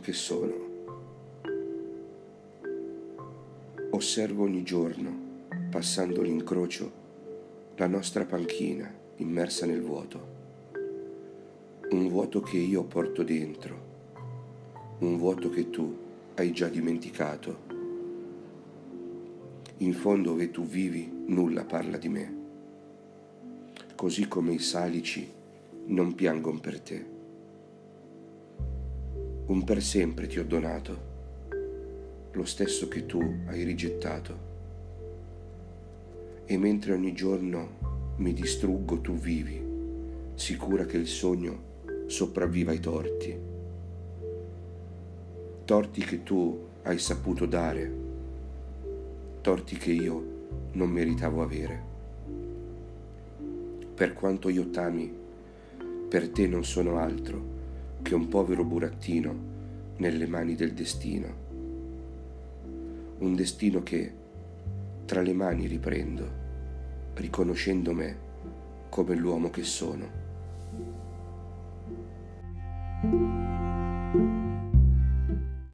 che sono. Osservo ogni giorno, passando l'incrocio, la nostra panchina immersa nel vuoto. Un vuoto che io porto dentro, un vuoto che tu hai già dimenticato. In fondo dove tu vivi nulla parla di me, così come i salici non piangono per te. Un per sempre ti ho donato, lo stesso che tu hai rigettato. E mentre ogni giorno mi distruggo, tu vivi, sicura che il sogno sopravviva ai torti. Torti che tu hai saputo dare, torti che io non meritavo avere. Per quanto io t'ami, per te non sono altro che un povero burattino nelle mani del destino. Un destino che tra le mani riprendo, riconoscendo me come l'uomo che sono.